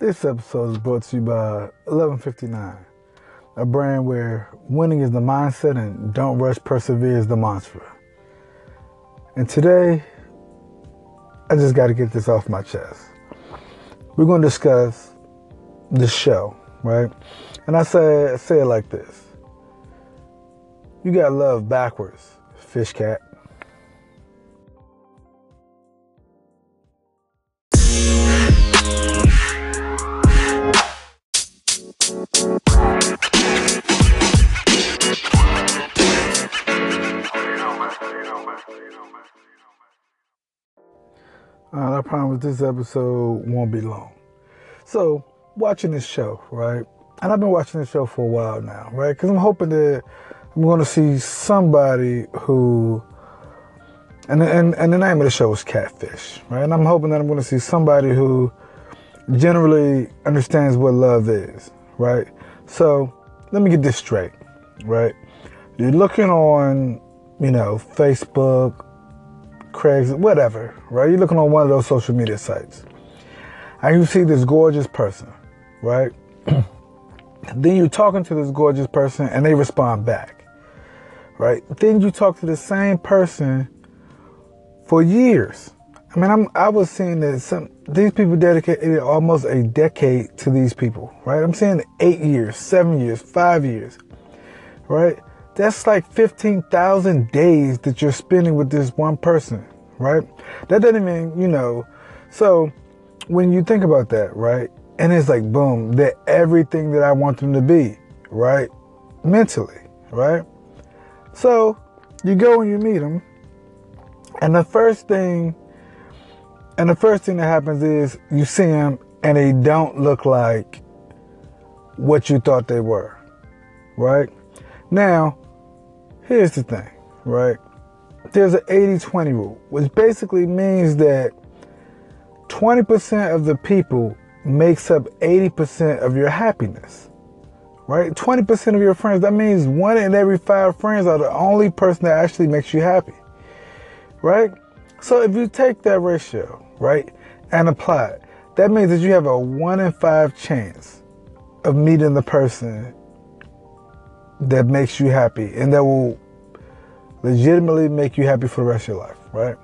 This episode is brought to you by 1159, a brand where winning is the mindset and don't rush persevere is the mantra. And today, I just got to get this off my chest. We're going to discuss the show, right? And I say, say it like this You got love backwards, fish cat. Uh, I promise this episode won't be long. So, watching this show, right? And I've been watching this show for a while now, right? Because I'm hoping that I'm going to see somebody who, and, and and the name of the show is Catfish, right? And I'm hoping that I'm going to see somebody who generally understands what love is, right? So, let me get this straight, right? You're looking on, you know, Facebook, Craigslist, whatever, right? You're looking on one of those social media sites. And you see this gorgeous person, right? then you're talking to this gorgeous person and they respond back, right? Then you talk to the same person for years. I mean, I'm, I was seeing that some these people dedicated almost a decade to these people, right? I'm saying eight years, seven years, five years, right? That's like 15,000 days that you're spending with this one person, right? That doesn't mean, you know, so when you think about that, right? And it's like, boom, they're everything that I want them to be, right? Mentally, right? So you go and you meet them, and the first thing, and the first thing that happens is you see them and they don't look like what you thought they were, right? Now, here's the thing, right? There's an 80 20 rule, which basically means that 20% of the people makes up 80% of your happiness, right? 20% of your friends, that means one in every five friends are the only person that actually makes you happy, right? So if you take that ratio, right, and apply it, that means that you have a one in five chance of meeting the person that makes you happy and that will legitimately make you happy for the rest of your life, right?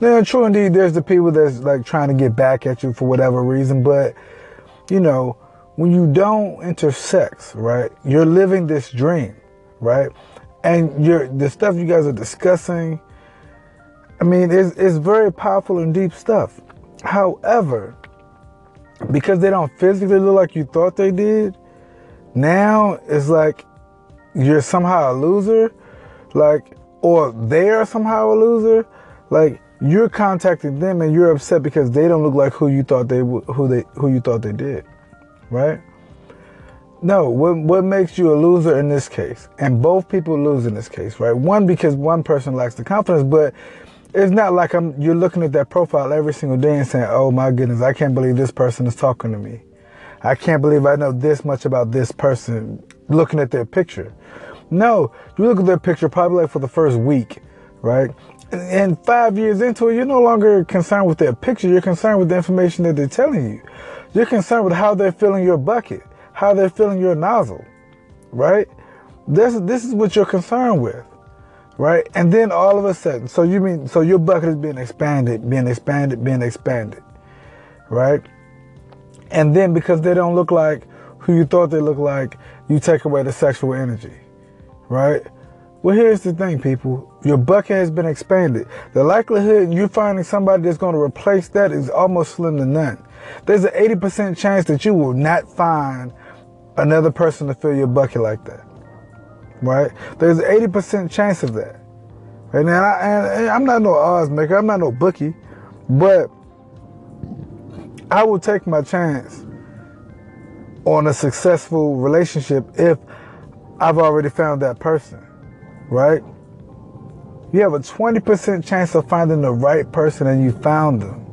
Now, true indeed, there's the people that's like trying to get back at you for whatever reason, but you know, when you don't intersect, right, you're living this dream, right? And you're the stuff you guys are discussing, I mean, it's, it's very powerful and deep stuff. However, because they don't physically look like you thought they did, now it's like you're somehow a loser, like, or they are somehow a loser, like you're contacting them and you're upset because they don't look like who you thought they who they who you thought they did, right? No, what what makes you a loser in this case, and both people lose in this case, right? One because one person lacks the confidence, but it's not like I'm you're looking at that profile every single day and saying, "Oh my goodness, I can't believe this person is talking to me." I can't believe I know this much about this person looking at their picture. No, you look at their picture probably like for the first week, right? And five years into it, you're no longer concerned with their picture. You're concerned with the information that they're telling you. You're concerned with how they're filling your bucket, how they're filling your nozzle, right? This, this is what you're concerned with, right? And then all of a sudden, so you mean, so your bucket is being expanded, being expanded, being expanded, right? And then because they don't look like who you thought they looked like, you take away the sexual energy, right? Well, here's the thing, people. Your bucket has been expanded. The likelihood you finding somebody that's going to replace that is almost slim to none. There's an 80% chance that you will not find another person to fill your bucket like that. Right? There's an 80% chance of that. And, I, and I'm not no odds maker. I'm not no bookie. But I will take my chance on a successful relationship if I've already found that person, right? You have a 20% chance of finding the right person and you found them.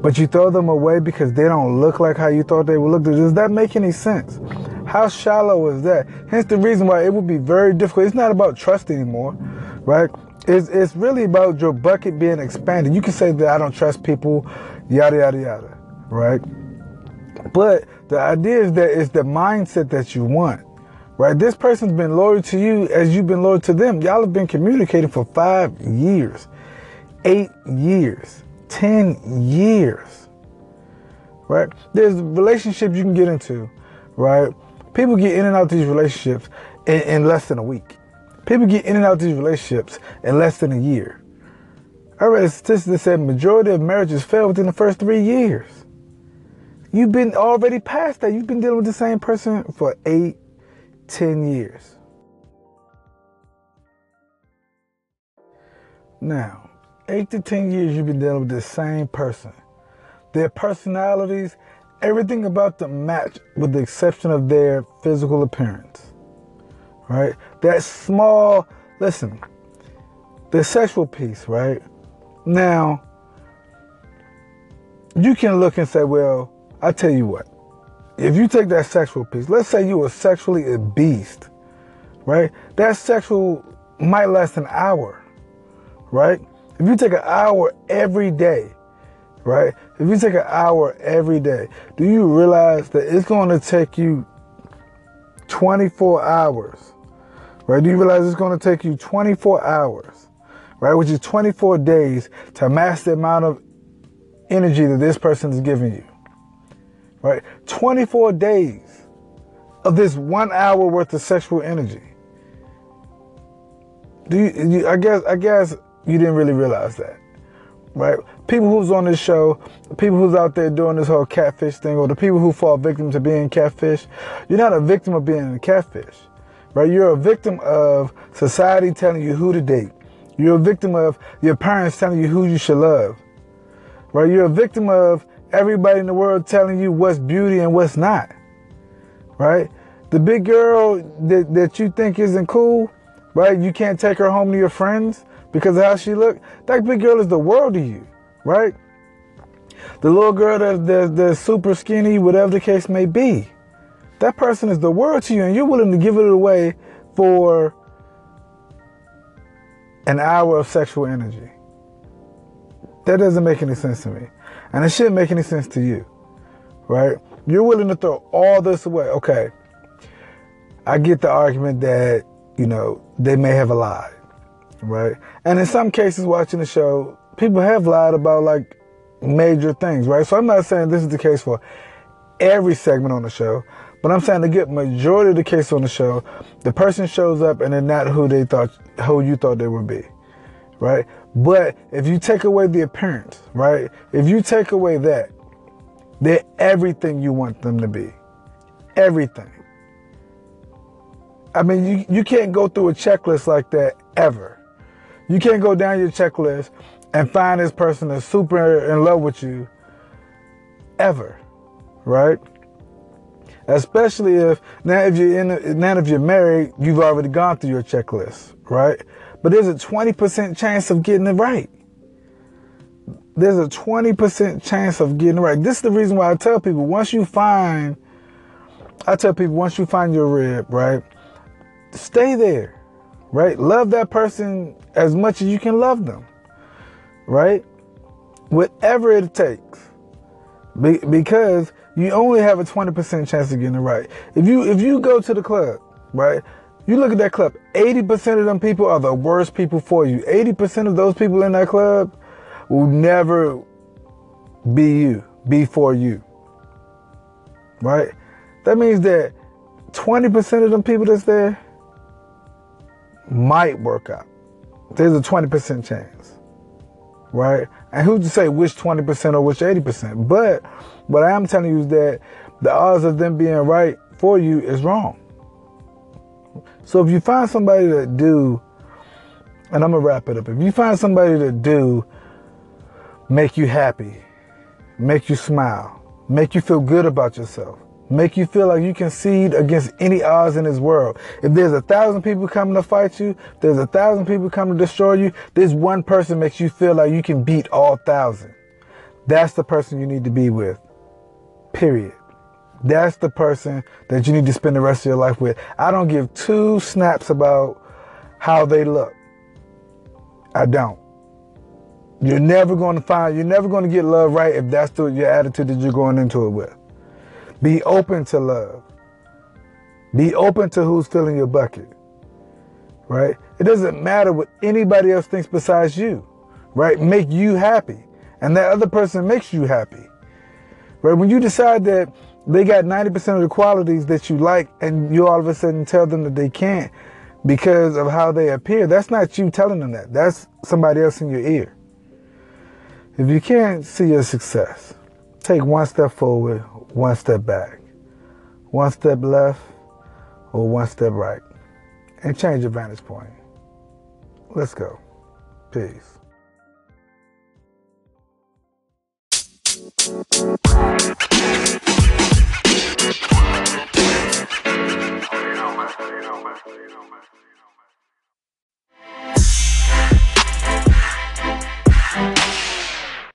But you throw them away because they don't look like how you thought they would look. Does that make any sense? How shallow is that? Hence the reason why it would be very difficult. It's not about trust anymore, right? It's, it's really about your bucket being expanded. You can say that I don't trust people, yada, yada, yada, right? But the idea is that it's the mindset that you want, right? This person's been loyal to you as you've been loyal to them. Y'all have been communicating for five years, eight years, 10 years, right? There's relationships you can get into, right? People get in and out of these relationships in, in less than a week. People get in and out of these relationships in less than a year. I read a statistic that said majority of marriages fail within the first three years. You've been already past that. You've been dealing with the same person for eight, ten years. Now, eight to ten years you've been dealing with the same person. Their personalities, everything about them match with the exception of their physical appearance. Right? That small, listen, the sexual piece, right? Now, you can look and say, well, I tell you what, if you take that sexual piece, let's say you were sexually a beast, right? That sexual might last an hour, right? If you take an hour every day, right? If you take an hour every day, do you realize that it's going to take you 24 hours, right? Do you realize it's going to take you 24 hours, right? Which is 24 days to match the amount of energy that this person is giving you right? 24 days of this one hour worth of sexual energy. Do you, you, I guess I guess you didn't really realize that, right? People who's on this show, people who's out there doing this whole catfish thing, or the people who fall victim to being catfish, you're not a victim of being a catfish, right? You're a victim of society telling you who to date. You're a victim of your parents telling you who you should love, right? You're a victim of everybody in the world telling you what's beauty and what's not. Right? The big girl that, that you think isn't cool, right? You can't take her home to your friends because of how she look. That big girl is the world to you, right? The little girl that, that, that's super skinny, whatever the case may be, that person is the world to you and you're willing to give it away for an hour of sexual energy. That doesn't make any sense to me. And it shouldn't make any sense to you, right? You're willing to throw all this away. Okay. I get the argument that, you know, they may have lied, right? And in some cases, watching the show, people have lied about like major things, right? So I'm not saying this is the case for every segment on the show, but I'm saying to get majority of the case on the show, the person shows up and they're not who they thought, who you thought they would be, right? But if you take away the appearance, right? If you take away that, they're everything you want them to be. Everything. I mean, you, you can't go through a checklist like that ever. You can't go down your checklist and find this person that's super in love with you ever, right? Especially if now if you're in now if you're married, you've already gone through your checklist, right? But there's a 20% chance of getting it right. There's a 20% chance of getting it right. This is the reason why I tell people once you find, I tell people once you find your rib, right? Stay there, right? Love that person as much as you can love them, right? Whatever it takes. Be- because you only have a 20% chance of getting it right. If you if you go to the club, right? You look at that club, 80% of them people are the worst people for you. 80% of those people in that club will never be you, be for you. Right? That means that 20% of them people that's there might work out. There's a 20% chance. Right? And who's to say which 20% or which 80%? But what I am telling you is that the odds of them being right for you is wrong. So if you find somebody that do, and I'm gonna wrap it up. If you find somebody that do make you happy, make you smile, make you feel good about yourself, make you feel like you can seed against any odds in this world. If there's a thousand people coming to fight you, there's a thousand people coming to destroy you, this one person makes you feel like you can beat all thousand. That's the person you need to be with. Period. That's the person that you need to spend the rest of your life with. I don't give two snaps about how they look. I don't. You're never going to find, you're never going to get love right if that's the, your attitude that you're going into it with. Be open to love. Be open to who's filling your bucket. Right? It doesn't matter what anybody else thinks besides you. Right? Make you happy. And that other person makes you happy. Right? When you decide that they got 90% of the qualities that you like and you all of a sudden tell them that they can't because of how they appear, that's not you telling them that. That's somebody else in your ear. If you can't see your success, take one step forward, one step back, one step left, or one step right, and change your vantage point. Let's go. Peace. you know, man. You know, man. You know, man.